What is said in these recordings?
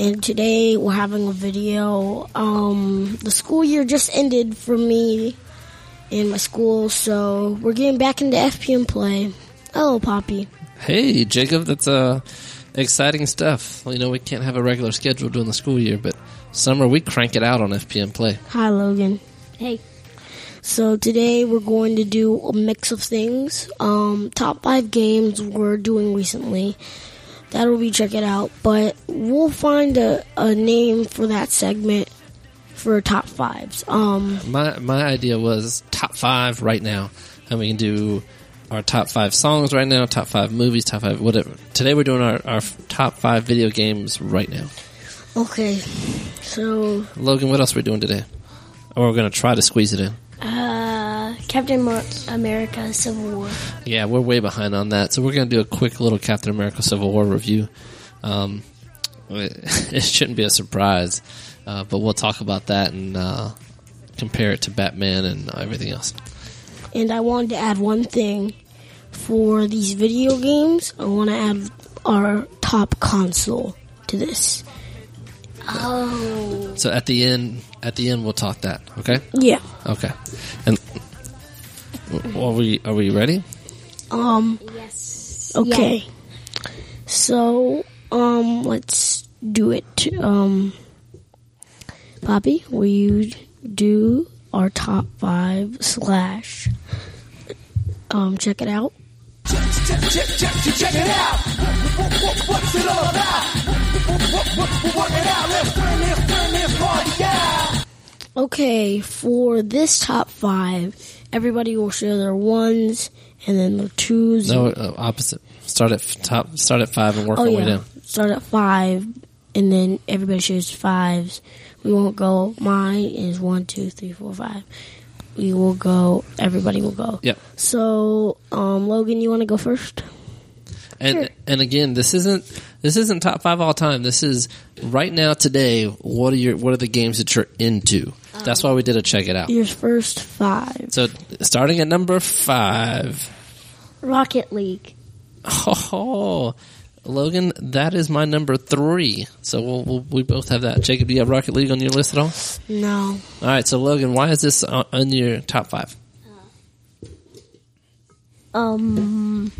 and today we're having a video. Um, the school year just ended for me in my school, so we're getting back into FPM Play. Hello, Poppy. Hey, Jacob, that's uh, exciting stuff. Well, you know, we can't have a regular schedule during the school year, but summer we crank it out on FPM Play. Hi, Logan. Hey, So today we're going to do a mix of things. Um, top five games we're doing recently. That'll be check it out. But we'll find a, a name for that segment for top fives. Um, My my idea was top five right now, and we can do our top five songs right now, top five movies, top five whatever. Today we're doing our, our top five video games right now. okay. So Logan, what else are we doing today? Or we're going to try to squeeze it in. uh, Captain America Civil War. Yeah, we're way behind on that, so we're going to do a quick little Captain America Civil War review. Um, it shouldn't be a surprise, uh, but we'll talk about that and uh, compare it to Batman and everything else. and I wanted to add one thing for these video games. I want to add our top console to this. Oh, So at the end, at the end, we'll talk that. Okay. Yeah. Okay. And are we are we ready? Um. yes. Okay. So, um, let's do it. Um, Poppy, will you do our top five slash? Um, check it out. Okay, for this top five, everybody will share their ones and then their twos. No, uh, opposite. Start at f- top. Start at five and work Oh our way down. start at five, and then everybody shares fives. We won't go. Mine is one, two, three, four, five. We will go. Everybody will go. Yep. So, um, Logan, you want to go first? And and again, this isn't this isn't top five all time. This is right now today. What are your what are the games that you're into? That's why we did a check it out. Your first five. So starting at number five. Rocket League. Oh, Logan, that is my number three. So we'll, we'll, we both have that. Jacob, do you have Rocket League on your list at all? No. All right. So Logan, why is this on, on your top five? Um,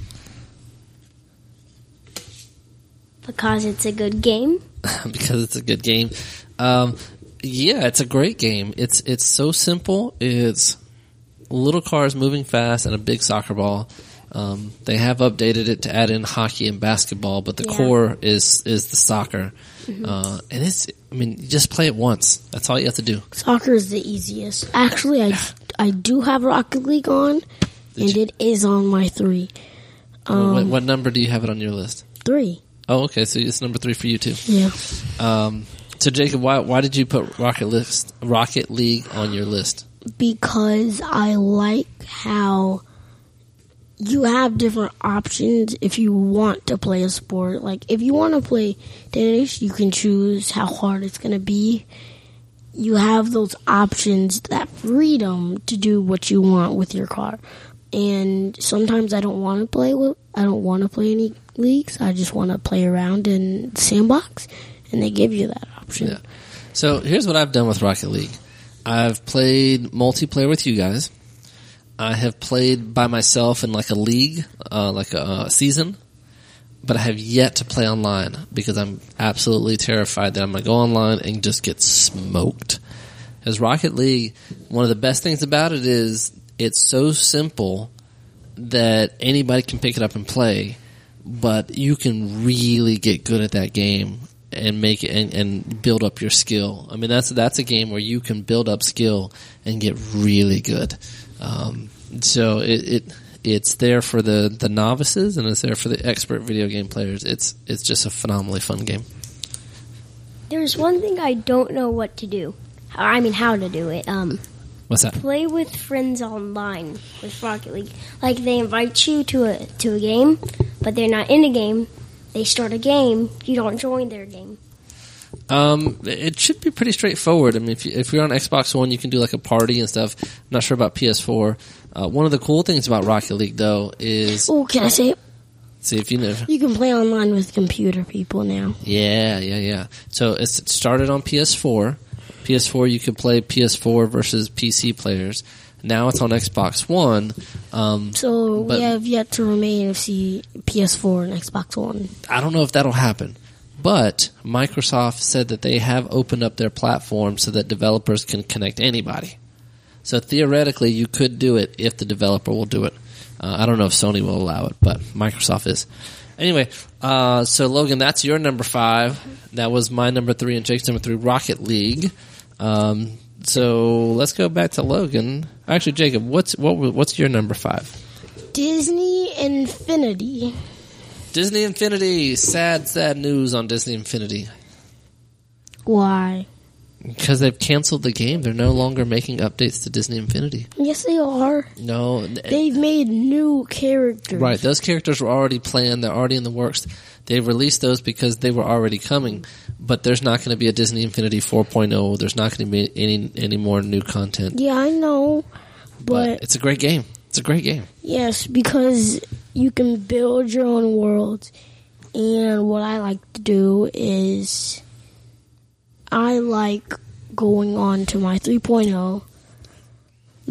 because it's a good game. because it's a good game. Um, yeah, it's a great game. It's it's so simple. It's little cars moving fast and a big soccer ball. Um, they have updated it to add in hockey and basketball, but the Yeah. core is is the soccer. Uh, and it's I mean, you just play it once. That's all you have to do. Soccer is the easiest. Actually, I I do have Rocket League on, and you? it is on my three. what, what number do you have it on your list? Three. Oh, okay. So it's number three for you too. Yeah. Um, so Jacob, why why did you put Rocket List Rocket League on your list? because I like how you have different options if you want to play a sport. Like if you want to play tennis, you can choose how hard it's going to be. You have those options, that freedom to do what you want with your car. And sometimes I don't want to play I don't want to play any leagues. I just want to play around in sandbox, and they give you that option. Yeah. So here's what I've done with Rocket League. I've played multiplayer with you guys. I have played by myself in like a league, uh, like a, season, but I have yet to play online because I'm absolutely terrified that I'm going to go online and just get smoked. As Rocket League, one of the best things about it is it's so simple that anybody can pick it up and play, but you can really get good at that game and make it and, and build up your skill. I mean, that's that's a game where you can build up skill and get really good. Um, so it, it it's there for the, the novices and it's there for the expert video game players. It's it's just a phenomenally fun game. There's one thing I don't know what to do. I mean, how to do it. Um, What's that? play with friends online with Rocket League. Like they invite you to a to a game, but they're not in a game. They start a game. You don't join their game. Um, it should be pretty straightforward. I mean, if, you, if you're on Xbox One, you can do like a party and stuff. I'm not sure about PS4. Uh, one of the cool things about Rocket League, though, is Oh, can I say it? see if you know. You can play online with computer people now. Yeah, yeah, yeah. So it started on PS4. PS4, you could play PS4 versus PC players. Now it's on Xbox One. Um, So we have yet to remain see PS4 and Xbox One. I don't know if that'll happen. But Microsoft said that they have opened up their platform so that developers can connect anybody. So theoretically, you could do it if the developer will do it. Uh, I don't know if Sony will allow it, but Microsoft is. Anyway, uh, so Logan, that's your number five. That was my number three and Jake's number three, Rocket League. Um, so let's go back to Logan. Actually, Jacob, what's what, what's your number five? Disney Infinity. Disney Infinity. Sad, sad news on Disney Infinity. Why? Because they've canceled the game. They're no longer making updates to Disney Infinity. Yes, they are. No. They've made new characters. Right. Those characters were already planned. They're already in the works. They released those because they were already coming. But there's not going to be a Disney Infinity 4.0. There's not going to be any any more new content. Yeah, I know. But But it's a great game. It's a great game. yes, because you can build your own world. And what I like to do is I like going on to my 3.0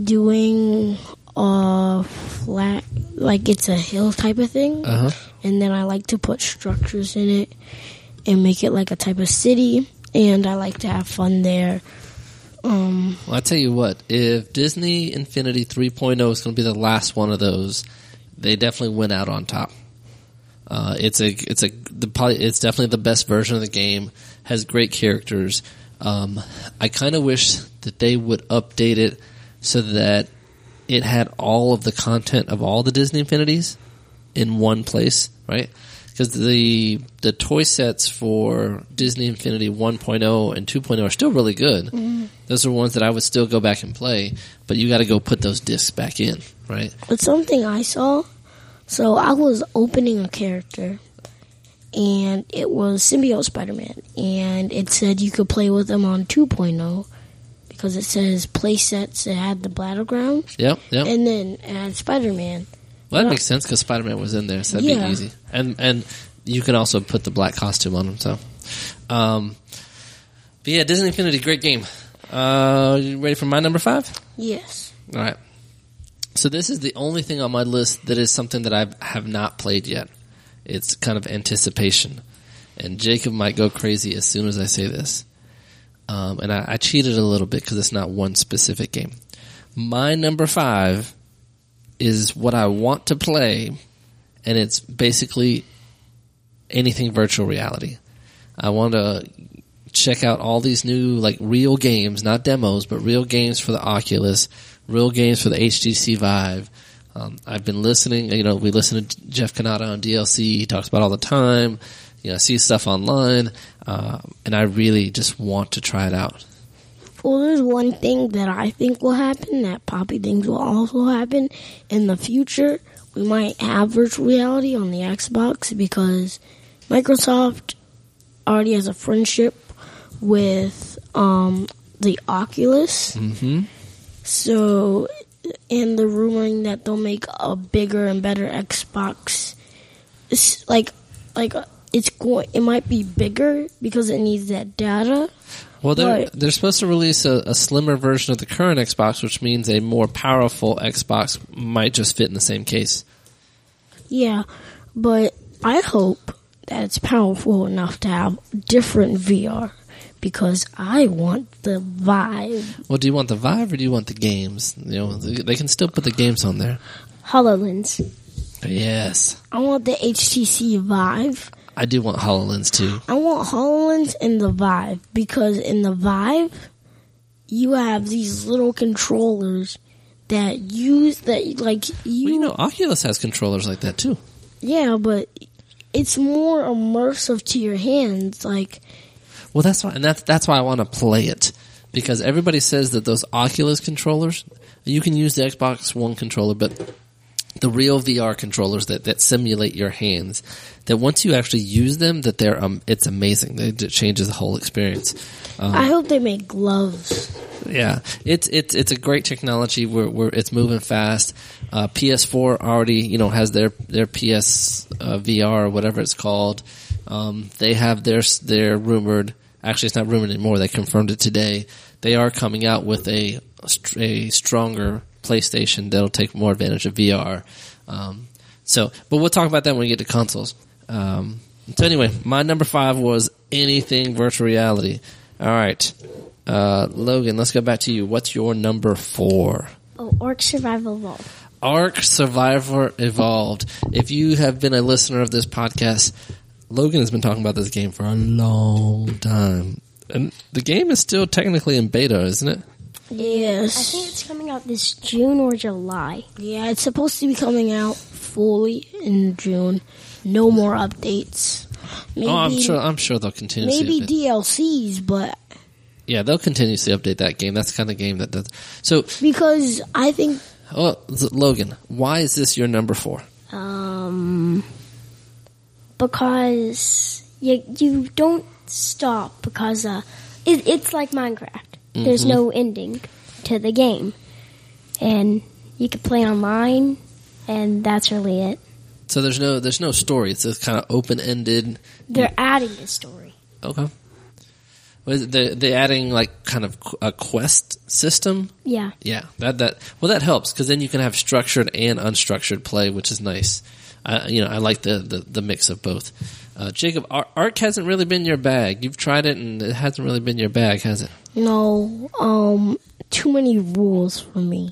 doing a flat like it's a hill type of thing. Uh huh. And then I like to put structures in it and make it like a type of city, and I like to have fun there. Um, Well, I tell you what. If Disney Infinity 3.0 is going to be the last one of those, they definitely went out on top. Uh, it's a it's a the probably it's definitely the best version of the game. Has great characters. Um, I kind of wish that they would update it so that it had all of the content of all the Disney Infinities in one place, right? Because the the toy sets for Disney Infinity 1.0 and 2.0 are still really good. Mm-hmm. Those are ones that I would still go back and play, but you got to go put those discs back in, right? but something I saw, so I was opening a character, and it was Symbiote Spider-Man, and it said you could play with them on 2.0 because it says play sets. It had the battleground, Yep, yep. and then it had Spider-Man. Well, that Yeah. makes sense because Spider Man was in there, so that'd Yeah. be easy. And and you can also put the black costume on him. So, um, but yeah, Disney Infinity, great game. Uh, you ready for my number five? Yes. All right. So this is the only thing on my list that is something that I have not played yet. It's kind of anticipation, and Jacob might go crazy as soon as I say this. Um, and I, I cheated a little bit because it's not one specific game. My number five is what I want to play, and it's basically anything virtual reality. I want to check out all these new like real games, not demos, but real games for the Oculus, real games for the HTC Vive. Um, I've been listening. You know, we listen to Jeff Cannata on DLC. He talks about all the time. You know, I see stuff online, uh, and I really just want to try it out. Well, there's one thing that I think will happen that Poppy thinks will also happen in the future. We might have virtual reality on the Xbox because Microsoft already has a friendship with um, the Oculus. Mm-hmm. So, and the rumoring that they'll make a bigger and better Xbox. Like, like it's going. It might be bigger because it needs that data. Well, they're Right. they're supposed to release a, a slimmer version of the current Xbox, which means a more powerful Xbox might just fit in the same case. Yeah, but I hope that it's powerful enough to have different VR because I want the vibe. Well, do you want the Vive or do you want the games? You know, they can still put the games on there. HoloLens. Yes, I want the HTC Vive. I do want Hololens too. I want HoloLens and the Vive because in the Vive, you have these little controllers that use that like you. Well, you know, Oculus has controllers like that too. yeah, but it's more immersive to your hands. Like Well, that's why, and that's that's why I want to play it because everybody says that those Oculus controllers, you can use the Xbox One controller, but the real VR controllers that, that simulate your hands, that once you actually use them, that they're um, it's amazing. It changes the whole experience. Um, I hope they make gloves. Yeah, it's it's it's a great technology. Where where it's moving fast. Uh, PS4 already you know has their their PS uh, VR or whatever it's called. Um, they have their their rumored. Actually, it's not rumored anymore. They confirmed it today. They are coming out with a a stronger PlayStation that'll take more advantage of VR. Um, so, but we'll talk about that when we get to consoles. Um, so anyway, my number five was anything virtual reality. All right, uh, Logan, let's go back to you. What's your number four? Oh, Ark Survival Evolved. Ark Survivor Evolved. If you have been a listener of this podcast, Logan has been talking about this game for a long time. And the game is still technically in beta, isn't it? Yes. I think it's coming out this June or July. Yeah, it's supposed to be coming out fully in June. No more updates. Maybe, oh, I'm sure. I'm sure they'll continue. Maybe DLCs, but yeah, they'll continuously update that game. That's the kind of game that does. So because I think. Oh, Logan, why is this your number four? Um, because you you don't stop because uh, it, it's like Minecraft. Mm-hmm. There's no ending to the game, and you can play online, and that's really it. So there's no there's no story. It's just kind of open ended. They're adding a story. Okay. They they adding like kind of a quest system. Yeah. Yeah. That that well that helps because then you can have structured and unstructured play, which is nice. I, you know I like the, the, the mix of both. Uh, Jacob, Ark hasn't really been your bag. You've tried it and it hasn't really been your bag, has it? No. Um, too many rules for me.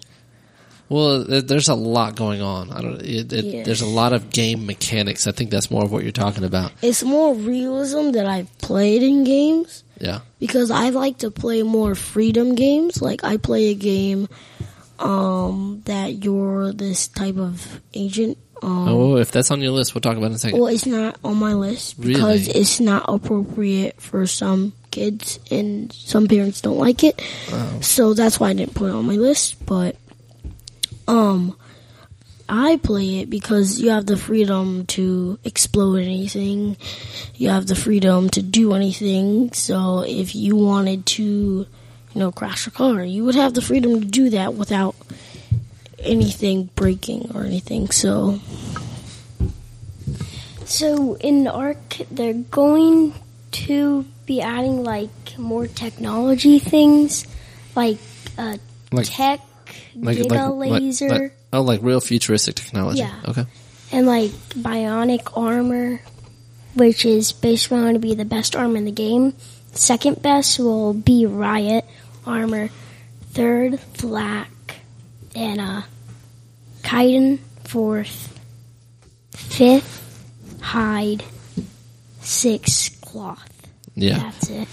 Well, there's a lot going on. I don't. It, it. There's a lot of game mechanics. I think that's more of what you're talking about. It's more realism that I've played in games. Yeah. Because I like to play more freedom games. Like I play a game um, that you're this type of agent. Um, oh, if that's on your list, we'll talk about it in a second. Well, it's not on my list because really? it's not appropriate for some kids, and some parents don't like it. Oh. So that's why I didn't put it on my list. But um, I play it because you have the freedom to explode anything. You have the freedom to do anything. So if you wanted to, you know, crash a car, you would have the freedom to do that without anything breaking or anything. So So in Ark they're going to be adding like more technology things like uh, like tech like, Giga like, laser. Like, oh, like real futuristic technology. Yeah. Okay. And like bionic armor, which is basically going to be the best armor in the game. Second best will be Riot armor. Third, Flak. And uh, Chitin. Fourth. Fifth, Hide. Sixth, Cloth. Yeah. That's it.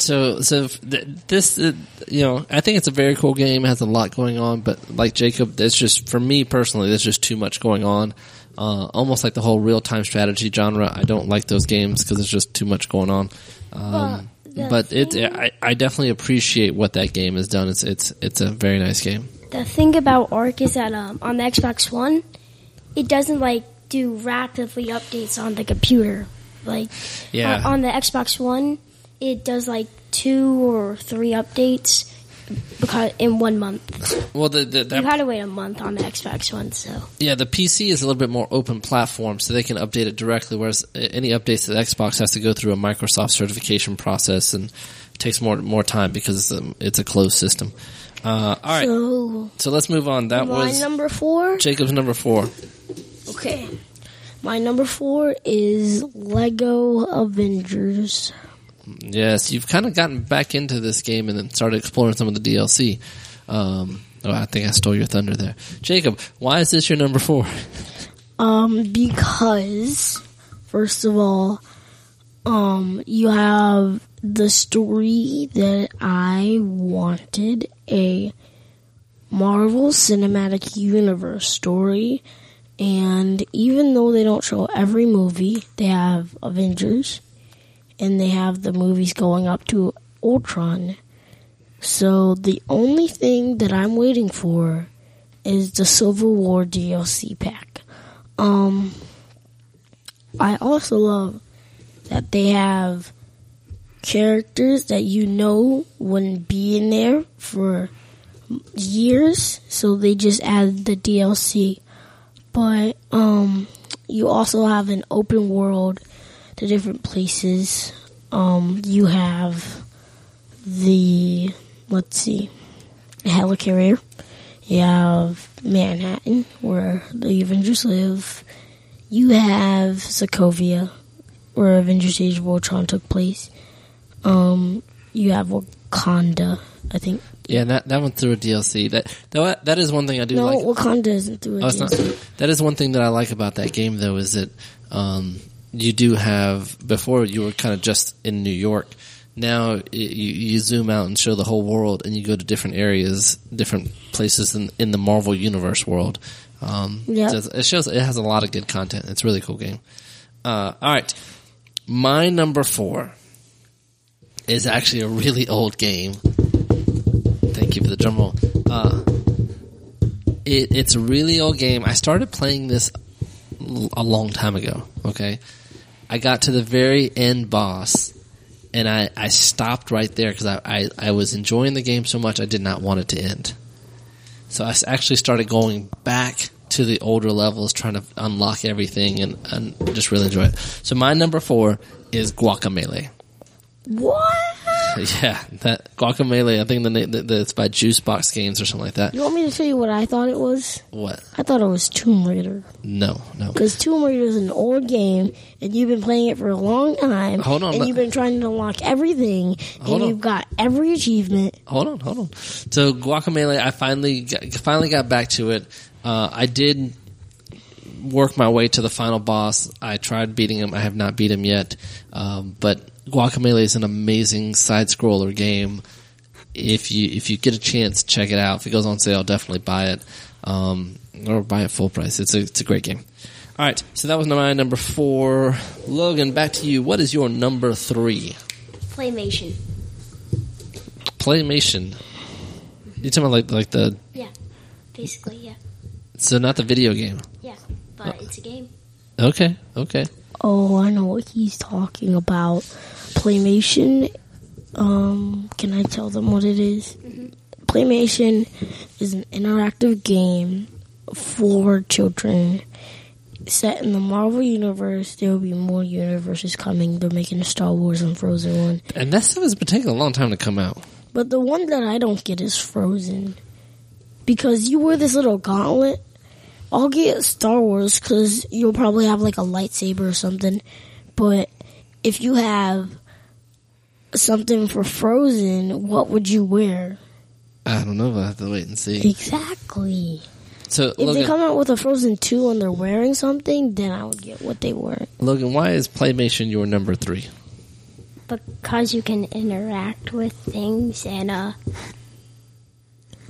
So, so this, uh, you know, I think it's a very cool game. It has a lot going on, but like Jacob, it's just for me personally, there's just too much going on. Uh, almost like the whole real time strategy genre. I don't like those games because there's just too much going on. Um, but it, I, I definitely appreciate what that game has done. It's it's it's a very nice game. The thing about Ark is that um, on the Xbox One, it doesn't like do rapidly updates on the computer. Like yeah. Uh, on the Xbox One, it does like two or three updates because in one month. Well, the, the, you had to wait a month on the Xbox One, so yeah, the PC is a little bit more open platform, so they can update it directly. Whereas any updates to the Xbox has to go through a Microsoft certification process and takes more more time because it's a, it's a closed system. Uh, all right, so, so, let's move on. That was number four. Jacob's number four. Okay, my number four is Lego Avengers. Yes, you've kind of gotten back into this game and then started exploring some of the DLC. Um, oh, I think I stole your thunder there, Jacob. Why is this your number four? Um, because first of all, um, you have the story that I wanted a Marvel Cinematic Universe story. And even though they don't show every movie, they have Avengers, and they have the movies going up to Ultron. So the only thing that I'm waiting for is the Civil War DLC pack. Um, I also love that they have characters that you know wouldn't be in there for years, so they just added the DLC. But um, you also have an open world to different places. Um, you have the let's see, helicarrier. You have Manhattan, where the Avengers live. You have Sokovia, where Avengers Age of Ultron took place. Um, you have Wakanda, I think. Yeah, that that went through a DLC. That that that is one thing I do like. No, like. Wakanda isn't through a Oh. DLC. That is one thing that I like about that game, though, is that um, you do have. Before you were kind of just in New York. Now you, you zoom out and show the whole world, and you go to different areas, different places in, in the Marvel Universe world. Um, Yep. so it shows it has a lot of good content. It's a really cool game. Uh, all right, my number four is actually a really old game. Thank you for the drum roll. Uh, it, it's a really old game. I started playing this a long time ago. Okay, I got to the very end boss, and I, I stopped right there because I, I I was enjoying the game so much I did not want it to end. So I actually started going back to the older levels, trying to unlock everything, and, and just really enjoy it. So my number four is Guacamelee. What? Yeah, that Guacamelee. I think the name that that's by Juicebox Games or something like that. You want me to tell you what I thought it was? What? I thought it was Tomb Raider. No, no. Because Tomb Raider is an old game, and you've been playing it for a long time. Hold on, And let- you've been trying to unlock everything, Hold and on. you've got every achievement. hold on, hold on. So Guacamelee, I finally got, finally got back to it. Uh, I did work my way to the final boss. I tried beating him. I have not beat him yet. Um, but Guacamelee is an amazing side scroller game. If you if you get a chance, check it out. If it goes on sale, definitely buy it um, or buy it full price. It's a it's a great game. All right, so that was my number four. Logan, back to you. What is your number three? Playmation. Playmation. You talking about like like the Yeah. Basically, yeah. so not the video game. Yeah. But it's a game. Okay, okay. Oh, I know what he's talking about. Playmation. Um, can I tell them what it is? Playmation is an interactive game for children set in the Marvel universe. There will be more universes coming. They're making a Star Wars and Frozen one. And that stuff has been taking a long time to come out. But the one that I don't get is Frozen. Because you wear this little gauntlet. I'll get Star Wars because you'll probably have like a lightsaber or something. But if you have something for Frozen, what would you wear? I don't know. But I have to wait and see. Exactly. So If they come out with a Frozen 2 and they're wearing something, then I would get what they were. Logan, why is Playmation your number three? Because you can interact with things and, uh,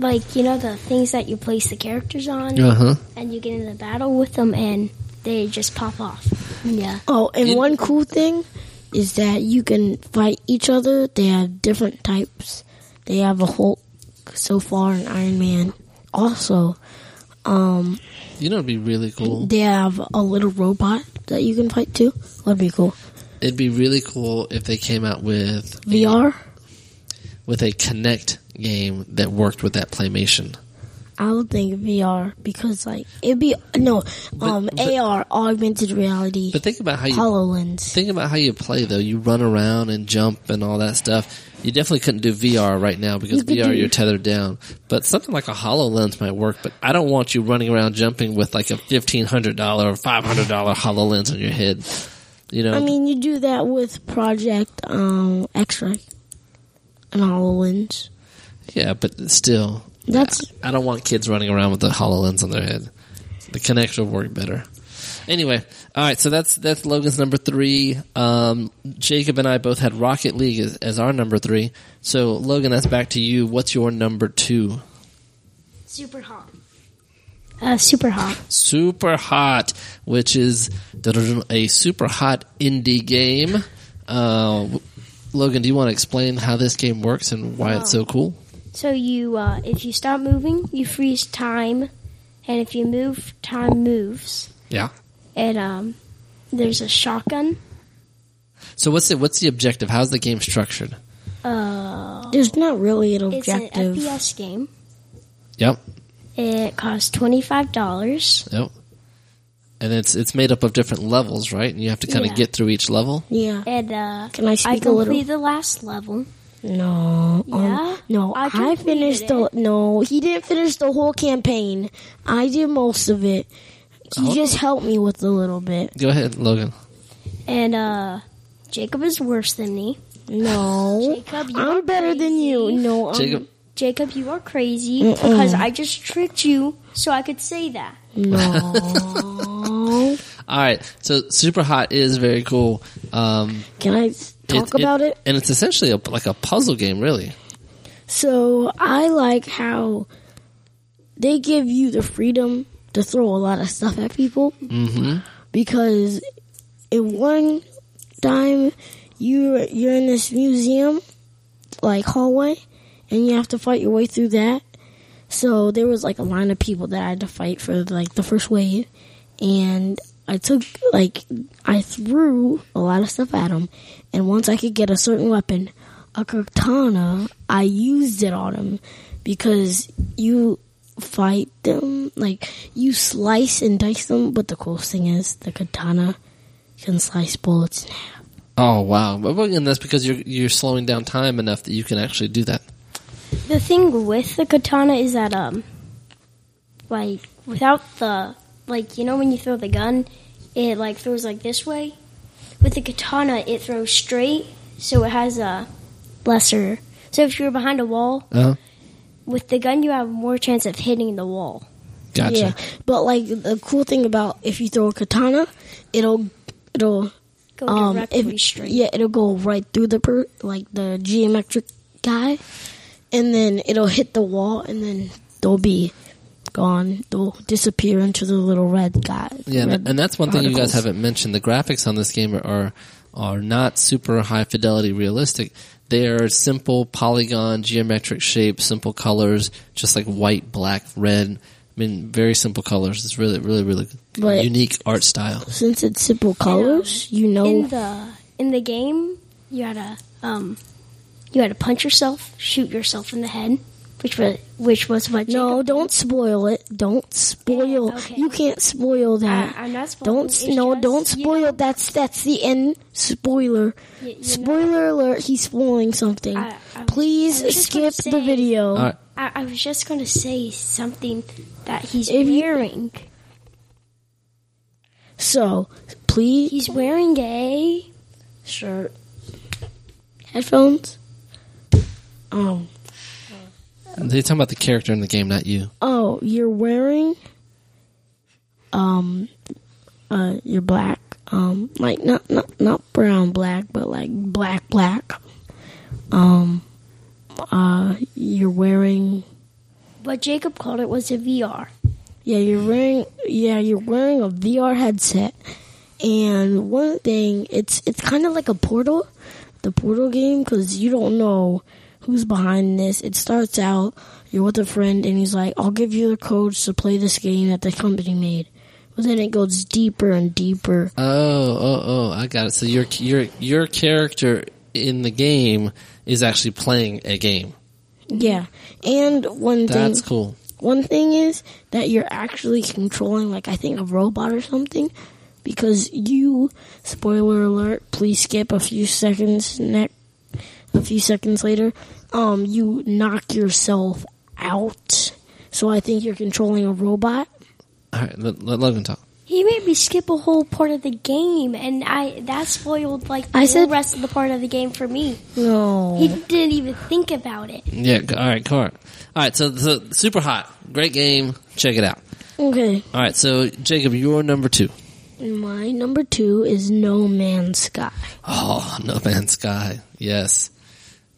like, you know, the things that you place the characters on, Uh huh. and you get into battle with them, and they just pop off. Yeah. Oh, and You- one cool thing is that you can fight each other. They have different types. They have a Hulk so far and Iron Man. Also, um, You know, it'd be really cool. they have a little robot that you can fight too. That'd be cool. It'd be really cool if they came out with VR. with a Kinect game that worked with that Playmation. I would think VR because like it'd be no um but- AR augmented reality But think about how you Hololens. think about how you play though. You run around and jump and all that stuff. You definitely couldn't do VR right now because You VR do- you're tethered down. But something like a Hololens might work. But I don't want you running around jumping with like a fifteen hundred dollar or five hundred dollar Hololens on your head. You know, I mean, you do that with Project um X-Ray and Hololens. Yeah, but still, That's I don't want kids running around with the Hololens on their head. The Kinect will work better. Anyway, all right. So that's that's Logan's number three. Um, Jacob and I both had Rocket League as, as our number three. So Logan, that's back to you. What's your number two? Super hot. Uh, super hot. Super Hot, which is a super hot indie game. Uh, Logan, do you want to explain how this game works and why it's so cool? So you, uh, if you stop moving, you freeze time, and if you move, time moves. Yeah. And um, there's a shotgun. So what's the what's the objective? How's the game structured? Uh, There's not really an objective. it's an objective. FPS game. Yep. It costs twenty five dollars. Yep. And it's it's made up of different levels, right? And you have to kind of Yeah. get through each level. Yeah. And uh, Can I I speak a little? completed the last level. No. um, Yeah? no, I I, finished the. it. No, he didn't finish the whole campaign. I did most of it. He Oh. just helped me with a little bit. Go ahead, Logan. And uh, Jacob is worse than me. No. Jacob, you I'm better than you. No, I'm, Jacob, Jacob, you are crazy because I just tricked you so I could say that. No. all right. So Super Hot is very cool. Um, Can I s- talk about it? And it's essentially a, like a puzzle game, really. So I like how they give you the freedom to throw a lot of stuff at people Mm-hmm. because in one time you you're in this museum like hallway and you have to fight your way through that. So there was like a line of people that I had to fight for like the first wave and I took like I threw a lot of stuff at them and once I could get a certain weapon, a katana, I used it on him because you fight them like you slice and dice them but the coolest thing is the katana can slice bullets in half. Oh wow! Well, and that's because you're you're slowing down time enough that you can actually do that. The thing with the katana is that um, like without the like you know when you throw the gun, it like throws like this way. With the katana, it throws straight, so it has a lesser. So if you're behind a wall, Uh-huh. with the gun, you have more chance of hitting the wall. Gotcha. Yeah, but like the cool thing about if you throw a katana, it'll it'll Go um directly if, straight. yeah it'll go right through the per like the geometric guy, and then it'll hit the wall, and then they'll be gone. They'll disappear into the little red guy. Yeah, red and, and that's one thing you guys haven't mentioned. The graphics on this game are are not super high fidelity realistic. They are simple polygon geometric shapes, simple colors, just like white, black, red. I mean, very simple colors. It's really, really, really But- unique art style. Since it's simple colors, you know. In the in the game, you had to um, you had to punch yourself, shoot yourself in the head, which was which was what. no, Jacob don't spoil it. Don't spoil. Yeah, okay. You can't spoil that. I, I'm not spoiling. Don't It's no, just, don't you spoil. know, That's that's the end. Spoiler. y- you know, Spoiler alert! He's spoiling something. I- I- Please I was just gonna skip the say- video. All right. I, I was just going to say something that he's If you- wearing. So please, He's wearing a shirt, headphones. Um. They're talking about the character in the game, not you. Oh, you're wearing. Um. Uh, you're black. Um, like not not not brown black, but like black black. Um. Uh, you're wearing. what Jacob called it was a VR. Yeah, you're wearing yeah, you're wearing a VR headset. And one thing, it's it's kind of like a Portal, the Portal game cuz you don't know who's behind this. It starts out you're with a friend and he's like, "I'll give you the codes to play this game that the company made." But then it goes deeper and deeper. Oh, oh, oh! I got it. So your your your character in the game is actually playing a game. Yeah. And one thing That's cool. One thing is that you're actually controlling, like, I think a robot or something. Because you, spoiler alert, please skip a few seconds, ne- a few seconds later, um, you knock yourself out. So I think you're controlling a robot. All right, let, let Logan talk. He made me skip a whole part of the game, and I that spoiled like the I whole said- rest of the part of the game for me. No. He didn't even think about it. Yeah. All right. Cool. All right. So, so super hot. Great game. Check it out. Okay. All right. So Jacob, you're number two. My number two is No Man's Sky. Oh, No Man's Sky. Yes.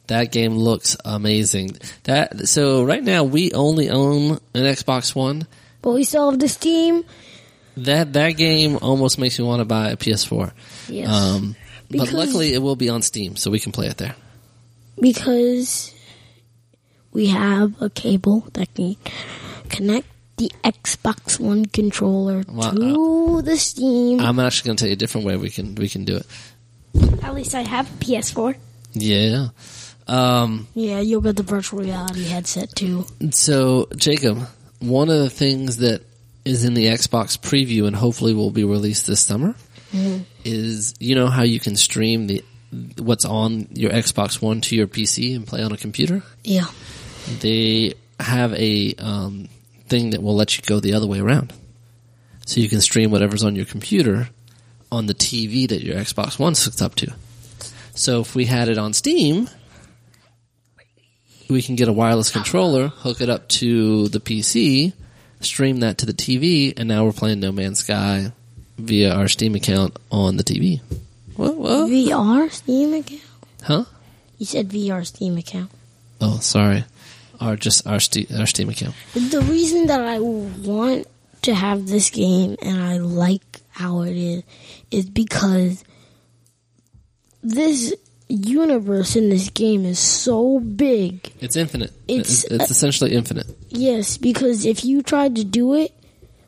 That game looks amazing. That so right now we only own an Xbox One. But we still have the Steam. That that game almost makes me want to buy a PS4. Yes. Um, but luckily it will be on Steam, so we can play it there. because we have a cable that can connect the Xbox One controller Well, to the Steam. I'm actually going to tell you a different way we can we can do it. At least I have a PS4. Yeah. Um, yeah, you'll get the virtual reality headset too. so Jacob, one of the things that is in the Xbox preview and hopefully will be released this summer is you know how you can stream the what's on your Xbox One to your PC and play on a computer. Yeah. They have a um, thing that will let you go the other way around, so you can stream whatever's on your computer on the TV that your Xbox One's hooked up to. So if we had it on Steam, we can get a wireless controller, hook it up to the PC, stream that to the TV, and now we're playing No Man's Sky via our Steam account on the TV. What? What? VR Steam account? Huh? You said VR Steam account. Oh, sorry. Our just our Steam, our Steam account. The reason that I want to have this game and I like how it is is because this universe in this game is so big. It's infinite. It's- It's, essentially infinite. Yes, because if you tried to do it,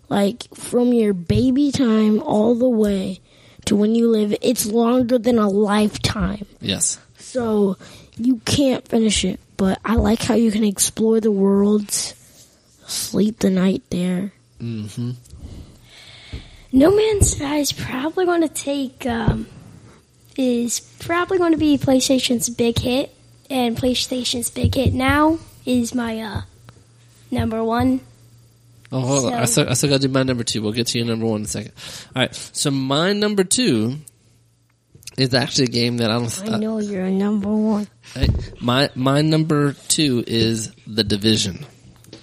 like from your baby time all the way to when you live, it's longer than a lifetime. Yes. So you can't finish it. But I like how you can explore the worlds, sleep the night there. hmm No Man's Sky is probably going to take, um, is probably going to be PlayStation's big hit, and PlayStation's big hit now is my, uh, number one. Oh, hold on. I still, I still got to do my number two. We'll get to your number one in a second. All right. So my number two is actually a game that I don't. I know you're a number one. I- my my number two is the Division.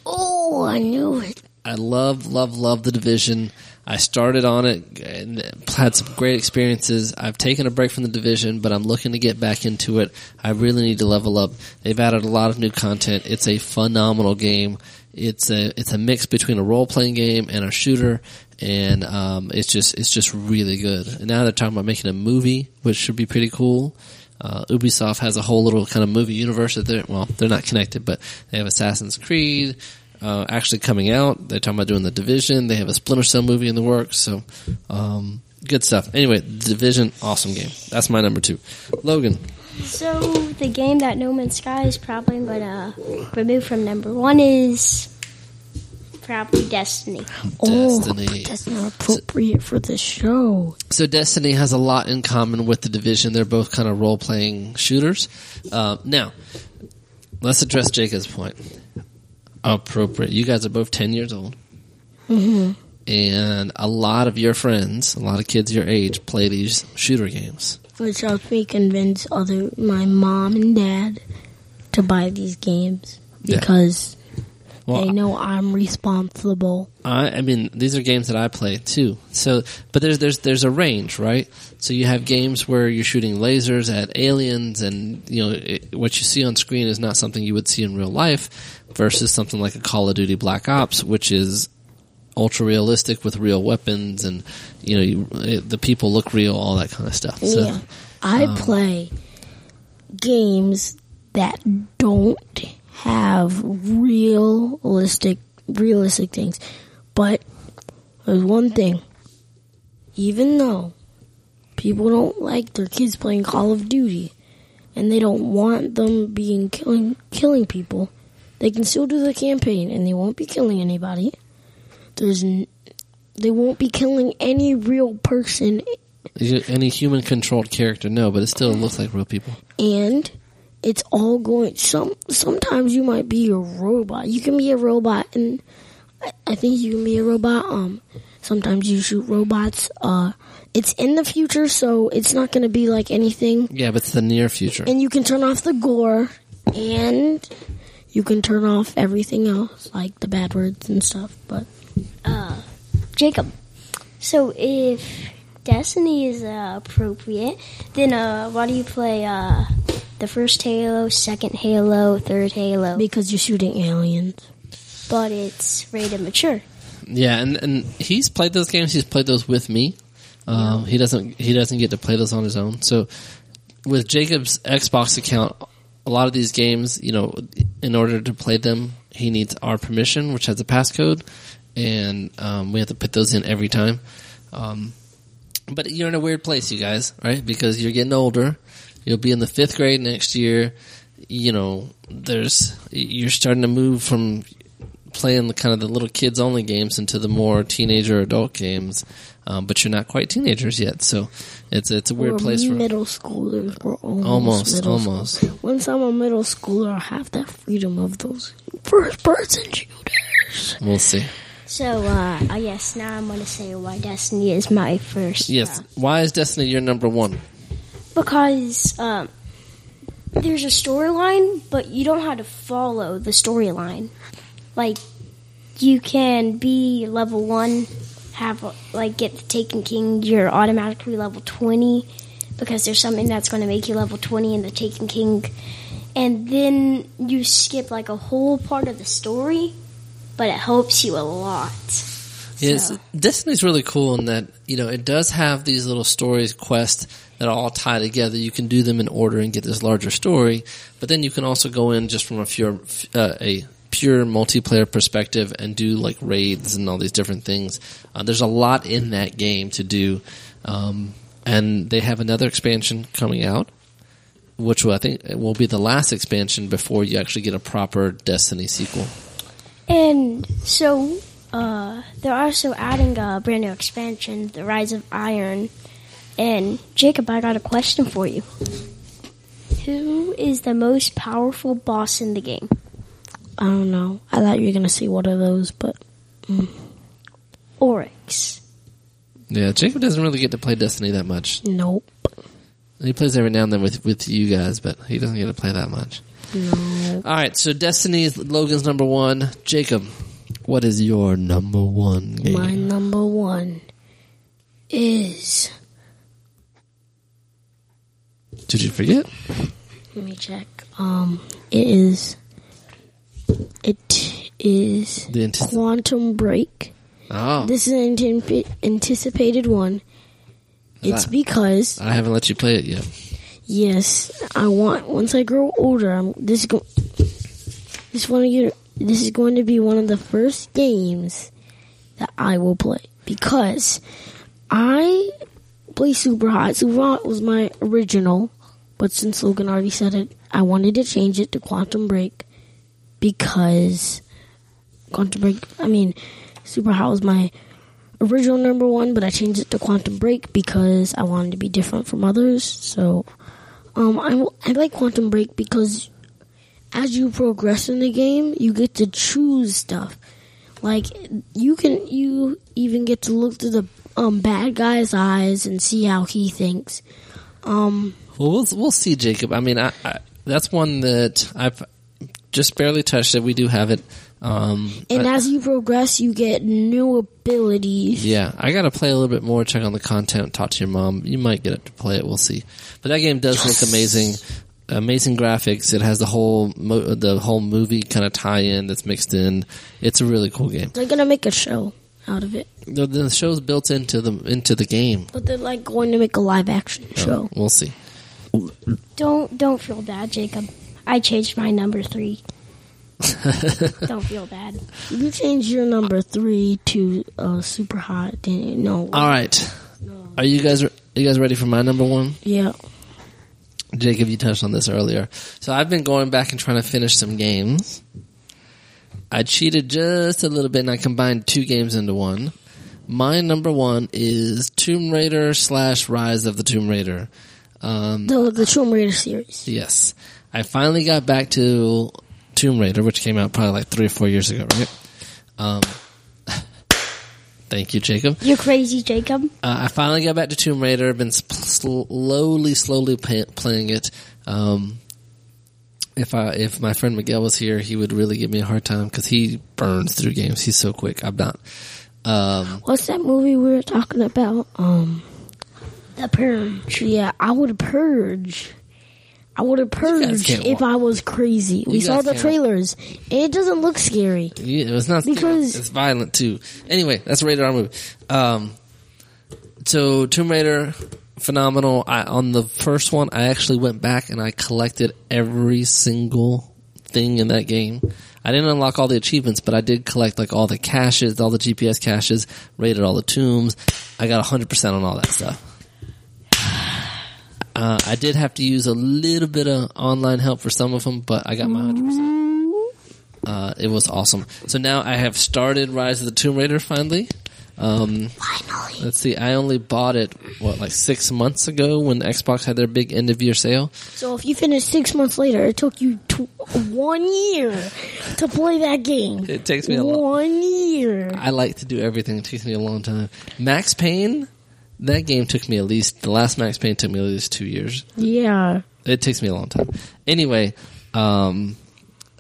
Oh, I knew it. I love, love, love the division. I started on it and had some great experiences. I've taken a break from the division, but I'm looking to get back into it. I really need to level up. They've added a lot of new content. It's a phenomenal game. It's a it's a mix between a role playing game and a shooter, and um, it's just it's just really good. And now they're talking about making a movie, which should be pretty cool. Uh, Ubisoft has a whole little kind of movie universe that they're well, they're not connected, but they have Assassin's Creed uh, actually coming out. They're talking about doing the Division. They have a Splinter Cell movie in the works. So, um, good stuff. Anyway, The Division, awesome game. That's my number two. Logan, So the game that No Man's Sky is probably going to remove from number one is probably Destiny. Oh, Destiny. that's not appropriate for the show. So Destiny has a lot in common with the Division. They're both kind of role playing shooters. Uh, now, let's address Jacob's point. Appropriate. You guys are both ten years old, mm-hmm. and a lot of your friends, a lot of kids your age, play these shooter games. Which helps me convince other my mom and dad to buy these games Yeah. because Well, they know I'm responsible. I, I mean, these are games that I play too. So, but there's there's there's a range, right? So you have games where you're shooting lasers at aliens, and you know it, what you see on screen is not something you would see in real life, versus something like a Call of Duty Black Ops, which is ultra realistic with real weapons, and you know you, it, the people look real, all that kind of stuff. So, yeah, I um, play games that don't have realistic realistic things, but there's one thing. Even though people don't like their kids playing Call of Duty, and they don't want them being killing killing people, they can still do the campaign, and they won't be killing anybody. There's n- they won't be killing any real person any human controlled character, no, but it still looks like real people. and it's all going some sometimes you might be a robot you can be a robot and I, I think you can be a robot um sometimes you shoot robots uh it's in the future so it's not going to be like anything Yeah, but it's the near future. and you can turn off the gore and you can turn off everything else like the bad words and stuff but Jacob. So if Destiny is uh, appropriate, then uh, why do you play uh, the first Halo, second Halo, third Halo? because you're shooting aliens But it's rated mature. Yeah, and and he's played those games. He's played those with me. Um, He doesn't he doesn't get to play those on his own. So with Jacob's Xbox account, a lot of these games, you know, in order to play them, he needs our permission, which has a passcode, and um, we have to put those in every time. Um, but you're in a weird place, you guys, right? Because you're getting older. You'll be in the fifth grade next year. You know, there's you're starting to move from playing the kind of the little kids only games into the more teenager adult games. Um, but you're not quite teenagers yet, so it's it's a weird We're place for middle schoolers. We're almost, almost middle almost. School. Once I'm a middle schooler, I'll have that freedom of those first person shooters. We'll see. So, uh, I guess now I'm going to say why Destiny is my first. Yes. uh, Why is Destiny your number one? because um, there's a storyline, but you don't have to follow the storyline. Like, you can be level one, have like get the Taken King, you're automatically level twenty because there's something that's going to make you level twenty in the Taken King, and then you skip like a whole part of the story, but it helps you a lot. Yes, So- Destiny's really cool in that you know it does have these little stories, quests that all tie together. You can do them in order and get this larger story, but then you can also go in just from a few uh, a pure multiplayer perspective and do like raids and all these different things. Uh, there's a lot in that game to do, um, and they have another expansion coming out, which will, I think will be the last expansion before you actually get a proper Destiny sequel. And so uh, they're also adding a brand new expansion, The Rise of Iron. And Jacob, I got a question for you. Who is the most powerful boss in the game? I don't know. I thought you were gonna see one of those, but Oryx. Yeah, Jacob doesn't really get to play Destiny that much. nope. He plays every now and then with with you guys, but he doesn't get to play that much. No. All right, so Destiny is Logan's number one. Jacob, what is your number one game? My number one is. Did you forget? Let me check. Um, it is. It is The antici- Quantum Break. Oh, This is an anticipated one. It's that- because I haven't let you play it yet. yes, I want once I grow older. I'm this is go- this one year. This is going to be one of the first games that I will play because I play Super Hot. Super Hot was my original, but since Logan already said it, I wanted to change it to Quantum Break because Quantum Break. I mean, Super Hot was my original number one, but I changed it to Quantum Break because I wanted to be different from others. So, um, I, I like Quantum Break because as you progress in the game, you get to choose stuff. Like you can, you even get to look through the um bad guy's eyes and see how he thinks. Um, Well, we'll we'll see, Jacob. I mean, I, I, that's one that I've just barely touched it. We do have it. Um, and I- as you progress, you get new abilities. yeah, I got to play a little bit more. Check on the content. Talk to your mom. You might get it to play it. We'll see. But that game does look amazing. Amazing graphics. It has the whole mo- the whole movie kind of tie-in that's mixed in. It's a really cool game. They're gonna make a show out of it, The, the show's built into the into the game. but they're like going to make a live action show. We'll see. Don't don't feel bad, Jacob. I changed my number three. don't feel bad. You changed your number three to uh, super hot. Didn't you? No. All right. Are you guys are you guys ready for my number one? yeah. Jacob, you touched on this earlier. So I've been going back and trying to finish some games. I cheated just a little bit and I combined two games into one. My number one is Tomb Raider slash Rise of the Tomb Raider. Um, The the Tomb Raider series. yes. I finally got back to Tomb Raider, which came out probably like three or four years ago, right? Um, thank you, Jacob. You're crazy, Jacob. Uh, I finally got back to Tomb Raider. I've been slowly, slowly pay- playing it. Um, if I if my friend Miguel was here, he would really give me a hard time because he burns through games. He's so quick. I'm not. Um, What's that movie we were talking about? Um, The Purge. yeah, I would purge. I would have purged if I was crazy. We saw the trailers, it doesn't look scary. yeah, it was not scary. Because- it's violent too. Anyway, that's a rated R movie. Um, so Tomb Raider phenomenal. I, on the first one, I actually went back and I collected every single thing in that game. I didn't unlock all the achievements, but I did collect like all the caches, all the GPS caches, raided all the tombs. I got 100% on all that stuff. Uh, I did have to use a little bit of online help for some of them, but I got my 100%. Uh, it was awesome. So now I have started Rise of the Tomb Raider finally. Um, Finally. let's see, I only bought it, what, like six months ago when Xbox had their big end of year sale. So if you finish six months later, it took you tw- one year to play that game. It takes me a long One year. I like to do everything. It takes me a long time. Max Payne, that game took me at least, the last Max Payne took me at least two years. Yeah. It takes me a long time. Anyway, um,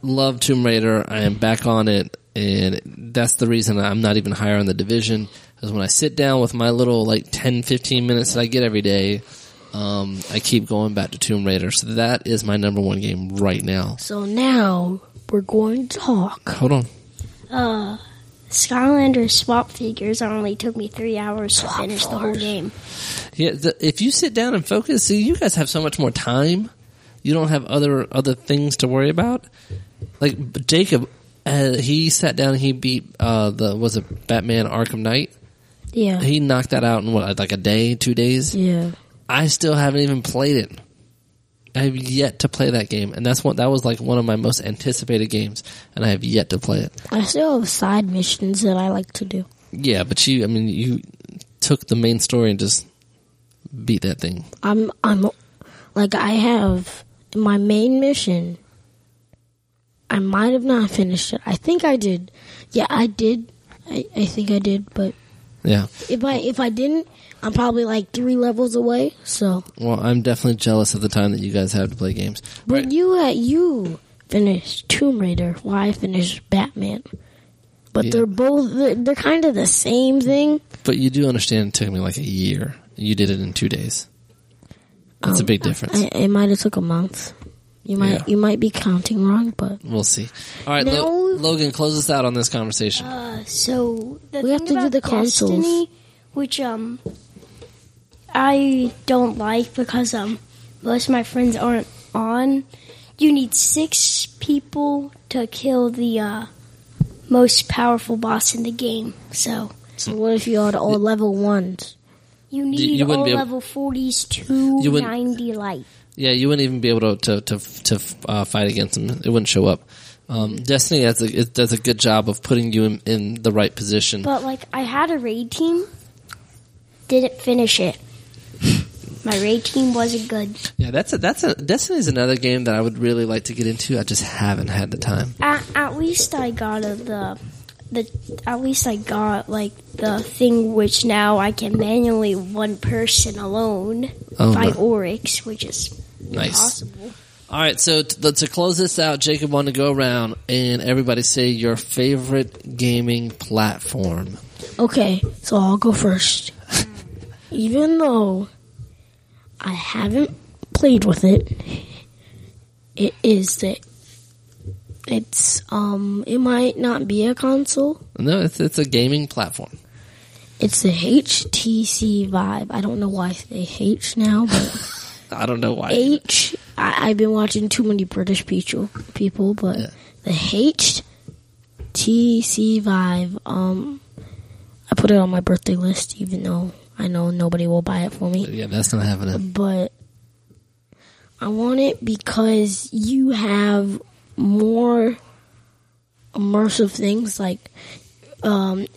love Tomb Raider. I am back on it, and that's the reason I'm not even higher on the division. Because when I sit down with my little like 10, 15 minutes that I get every day, um, I keep going back to Tomb Raider. So that is my number one game right now. So now we're going to talk. Hold on. Uh, Skylander swap figures only took me three hours to finish the whole game. Yeah, the, if you sit down and focus, see, you guys have so much more time. You don't have other other things to worry about. Like Jacob, uh, he sat down he beat uh, the was it Batman Arkham Knight. Yeah. He knocked that out in what like a day, two days. Yeah. I still haven't even played it. I have yet to play that game, and that's what that was like one of my most anticipated games, and I have yet to play it. I still have side missions that I like to do. Yeah, but you, I mean, you took the main story and just beat that thing. I'm I'm like I have my main mission. I might have not finished it. I think I did. Yeah, I did. I, I think I did, but Yeah. if I if I didn't, I'm probably like three levels away. So, Well, I'm definitely jealous of the time that you guys have to play games. but you uh, you finished Tomb Raider. While I finished Batman. But Yeah. they're both they're, they're kind of the same thing. But you do understand it took me like a year. You did it in two days. That's a Um, big difference. I, it might have took a month. You might Yeah. you might be counting wrong, but we'll see. All right, Lo- Logan, close us out on this conversation. Uh, so the We have thing to do about the consoles. Destiny, which um, I don't like because um, most of my friends aren't on. You need six people to kill the uh, most powerful boss in the game. So so what if you had all level ones? you need you wouldn't all able- level forties to You ninety light. yeah, you wouldn't even be able to to to, to uh, fight against them. It wouldn't show up. Um, Destiny does a, it does a good job of putting you in, in the right position. But like, I had a raid team, didn't finish it. My raid team wasn't good. yeah, that's a, that's a Destiny is another game that I would really like to get into. I just haven't had the time. At, at least I got a, the the at least I got like the thing which now I can manually one person alone Oh, fight no. Oryx, which is Nice. possible. All right, so to, to close this out, Jacob want to go around and everybody say your favorite gaming platform. Okay, so I'll go first. Even though I haven't played with it, it is that it's um it might not be a console. No, it's it's a gaming platform. It's the HTC Vive. I don't know why I say H now, but I don't know why. H. I, I've been watching too many British people, people, but Yeah. the HTC Vive. Um, I put it on my birthday list, even though I know nobody will buy it for me. Yeah, that's not happening. But I want it because you have more immersive things. Like, um,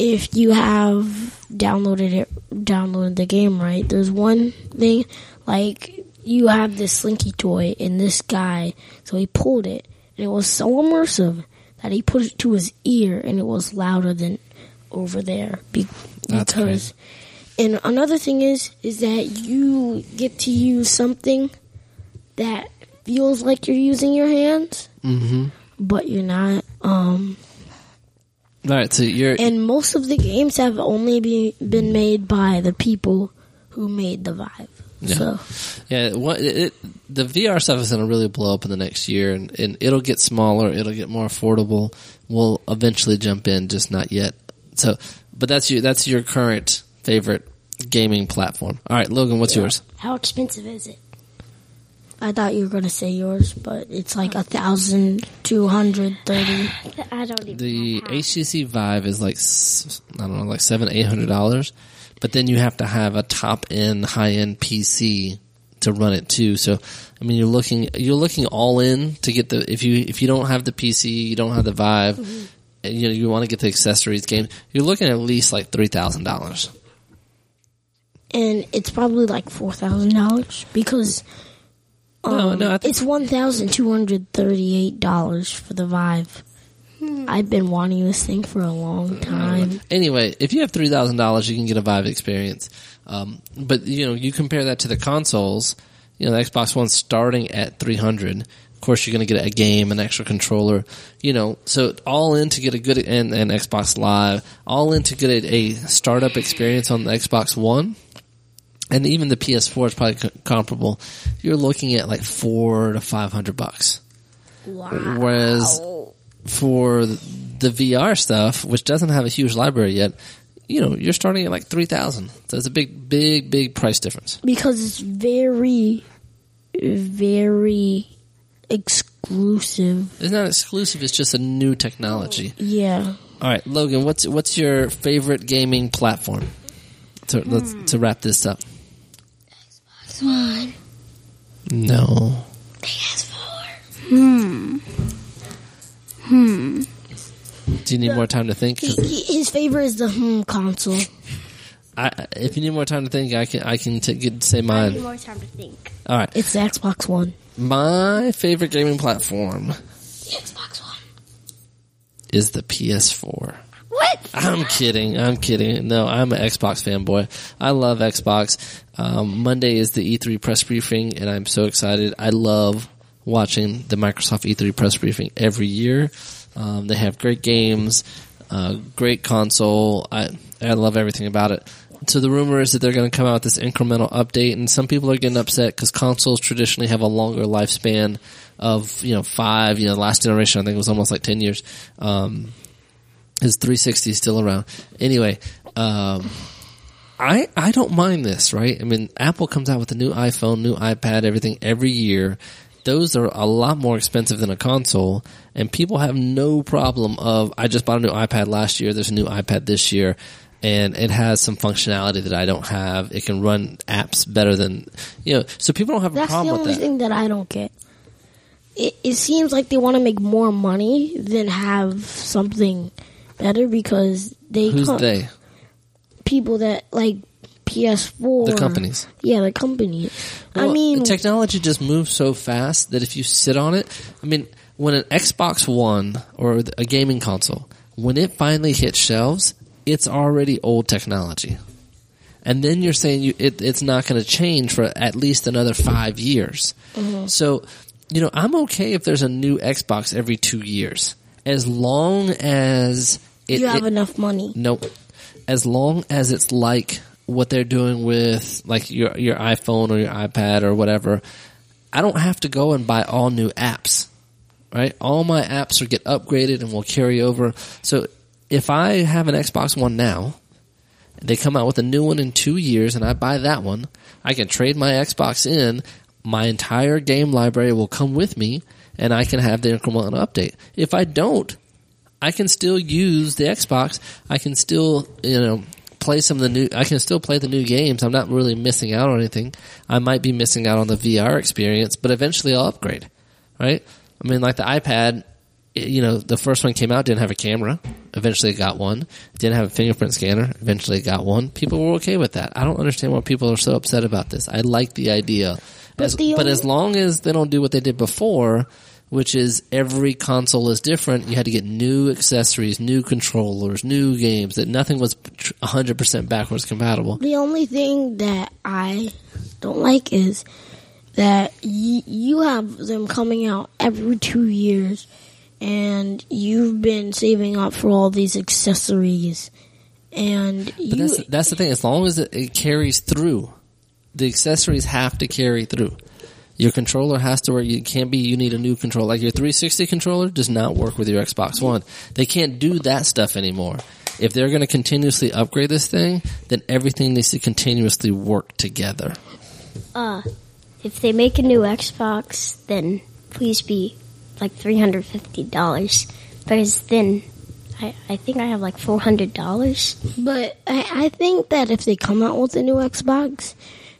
if you have downloaded it, downloaded the game, right? There's one thing like you have this slinky toy and this guy, so he pulled it, and it was so immersive that he put it to his ear, and it was louder than over there be- That's because. And another thing is, is that you get to use something that feels like you're using your hands, Mm-hmm. but you're not. Um, All right, so you're and most of the games have only be, been made by the people who made the Vive. Yeah. So yeah. What, it, it, the VR stuff is going to really blow up in the next year, and, and it'll get smaller. It'll get more affordable. We'll eventually jump in, just not yet. So, but that's your that's your current favorite gaming platform. All right, Logan, what's yours? How expensive is it? I thought you were gonna say yours, but it's like a thousand two hundred thirty. I don't even The know. HTC Vive is like I don't know, like seven, eight hundred dollars, but then you have to have a top end, high end PC to run it too. So, I mean, you're looking you're looking all in to get the if you if you don't have the PC, you don't have the Vive, mm-hmm. and, you know you want to get the accessories game, you're looking at least like three thousand dollars. And it's probably like four thousand dollars because um, No, no, I think- it's one thousand two hundred thirty-eight dollars for the Vive. I've been wanting this thing for a long time. Anyway, if you have three thousand dollars, you can get a Vive experience. Um, but you know, you compare that to the consoles. You know, the Xbox One starting at three hundred. Of course, you're going to get a game, an extra controller. You know, so all in to get a good and, and Xbox Live, all in to get a, a startup experience on the Xbox One. And even the PS4 is probably co- comparable. You're looking at like four to five hundred bucks. Wow. Whereas for the VR stuff, which doesn't have a huge library yet, you know, you're starting at like 3000 So it's a big, big, big price difference. because it's very, very exclusive. It's not exclusive, it's just a new technology. Yeah. All right, Logan, what's what's your favorite gaming platform? To, let's, to wrap this up. One. No. Hmm. Hmm. Do you need more time to think? He- His favorite is the home console. I, if you need more time to think, I can I can t- get, say I need mine. more time to think. All right, It's the Xbox One. my favorite gaming platform The Xbox One. is the PS4. What? I'm kidding. I'm kidding. No, I'm an Xbox fanboy. I love Xbox. Um, Monday is the E3 press briefing, and I'm so excited. I love watching the Microsoft E3 press briefing every year. Um, they have great games, uh, great console. I I love everything about it. So the rumor is that they're going to come out with this incremental update, and some people are getting upset because consoles traditionally have a longer lifespan of you know five. You know, last generation I think it was almost like ten years. Um, is 360 still around? Anyway, um, I I don't mind this, right? I mean, Apple comes out with a new iPhone, new iPad, everything every year. Those are a lot more expensive than a console, and people have no problem of I just bought a new iPad last year. There's a new iPad this year, and it has some functionality that I don't have. It can run apps better than you know. So people don't have a That's the problem only with that. thing that I don't get. It, it seems like they want to make more money than have something better because they Who's come- they? people that like PS4. The companies. Yeah, the companies. I Well, mean, technology just moves so fast that if you sit on it, I mean, when an Xbox One or a gaming console, when it finally hits shelves, it's already old technology. And then you're saying you, it, it's not going to change for at least another five years. Mm-hmm. So, you know, I'm okay if there's a new Xbox every two years, as long as it, you have it- enough money. Nope. As long as it's like what they're doing with like your your iPhone or your iPad or whatever, I don't have to go and buy all new apps. Right? All my apps will get upgraded and will carry over. So if I have an Xbox One now, they come out with a new one in two years and I buy that one, I can trade my Xbox in, my entire game library will come with me, and I can have the incremental update. If I don't, I can still use the Xbox. I can still, you know, play some of the new, I can still play the new games. I'm not really missing out on anything. I might be missing out on the VR experience, but eventually I'll upgrade, right? I mean, like the iPad, you know, the first one came out, didn't have a camera. Eventually it got one. Didn't have a fingerprint scanner. Eventually it got one. People were okay with that. I don't understand why people are so upset about this. I like the idea. But As, the but as long as they don't do what they did before, which is every console is different, you had to get new accessories, new controllers, new games, that nothing was tr- 100% backwards compatible. The only thing that I don't like is that y- you have them coming out every two years, and you've been saving up for all these accessories, and But you that's, that's the thing. As long as it, it carries through, the accessories have to carry through. Your controller has to work. You can't be. You need a new controller. Like your 360 controller does not work with your Xbox One. They can't do that stuff anymore. If they're going to continuously upgrade this thing, then everything needs to continuously work together. Uh, if they make a new Xbox, then please be like three hundred fifty dollars. Because then, I I think I have like four hundred dollars. But I, I think that if they come out with a new Xbox,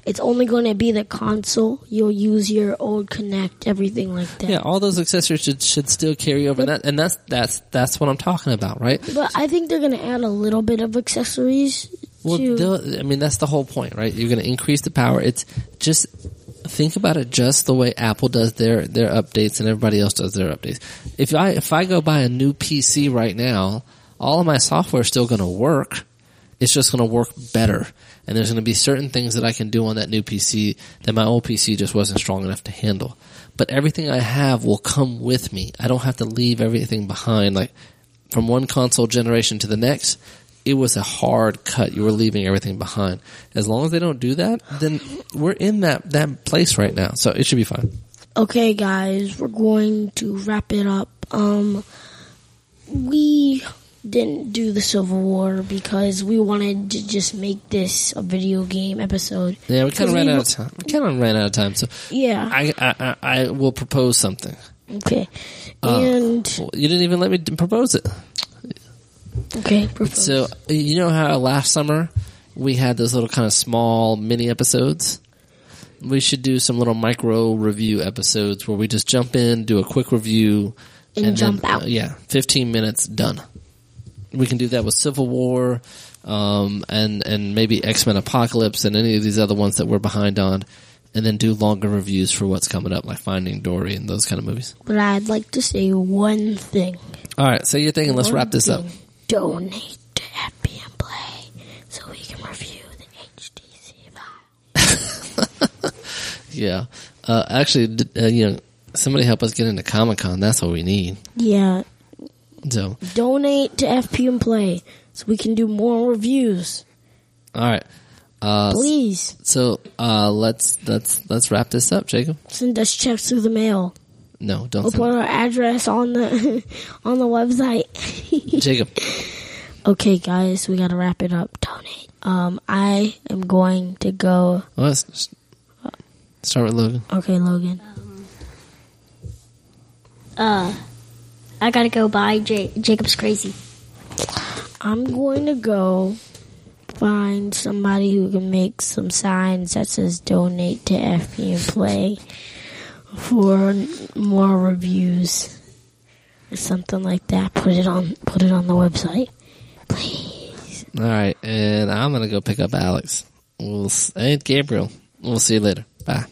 it's only going to be the console. You'll use your old Kinect, everything like that. Yeah, all those accessories should should still carry over. And, that, and that's that's that's what I'm talking about, right? But I think they're going to add a little bit of accessories. Well, I mean, that's the whole point, right? You're going to increase the power. It's just think about it just the way Apple does their their updates and everybody else does their updates. If I if I go buy a new PC right now, all of my software is still going to work. It's just going to work better, and there's going to be certain things that I can do on that new PC that my old PC just wasn't strong enough to handle. But everything I have will come with me. I don't have to leave everything behind. Like from one console generation to the next, it was a hard cut. You were leaving everything behind. As long as they don't do that, then we're in that, that place right now. So it should be fine. Okay, guys, we're going to wrap it up. Um, we didn't do the Civil War because we wanted to just make this a video game episode. Yeah, we kind of ran we out of time. We kind of ran out of time. So Yeah. I, I, I, will propose something. Okay. Uh, and you didn't even let me propose it. okay, propose. So you know how last summer we had those little kind of small mini episodes. We should do some little micro review episodes where we just jump in, do a quick review, And jump out. uh, yeah, fifteen minutes done. We can do that with Civil War, um, and and maybe X Men Apocalypse and any of these other ones that we're behind on, and then do longer reviews for what's coming up, like Finding Dory and those kind of movies. but I'd like to say one thing. All right, so you're thinking, let's One wrap this up. Donate to FP and Play so we can review the HTC Vive. Yeah. Uh, actually, uh, you know, somebody help us get into Comic Con. That's what we need. Yeah, So, donate to FP and Play so we can do more reviews. all right. Uh, Please so, uh, let's, let's, let's wrap this up, Jacob. send us checks through the mail. No, don't We'll send put our address on the on the website. Jacob. okay, guys, we gotta wrap it up. Donate. Um, I am going to go. Well, let's start with Logan. Okay, Logan. Uh, I gotta go buy J- Jacob's Crazy. I'm going to go find somebody who can make some signs that says donate to FP and Play for more reviews or something like that. Put it on put it on the website. Please. All right. And I'm going to go pick up Alex. We'll, s- and Gabriel. We'll see you later. Bye.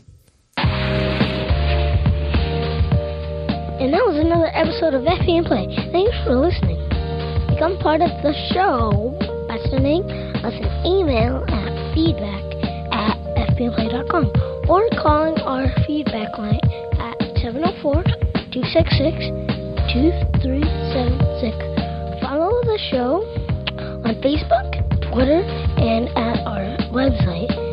Episode of FP Play. Thanks for listening. Become part of the show by sending us an email at feedback at fpandplay.com or calling our feedback line at 704-266-2376. Follow the show on Facebook, Twitter, and at our website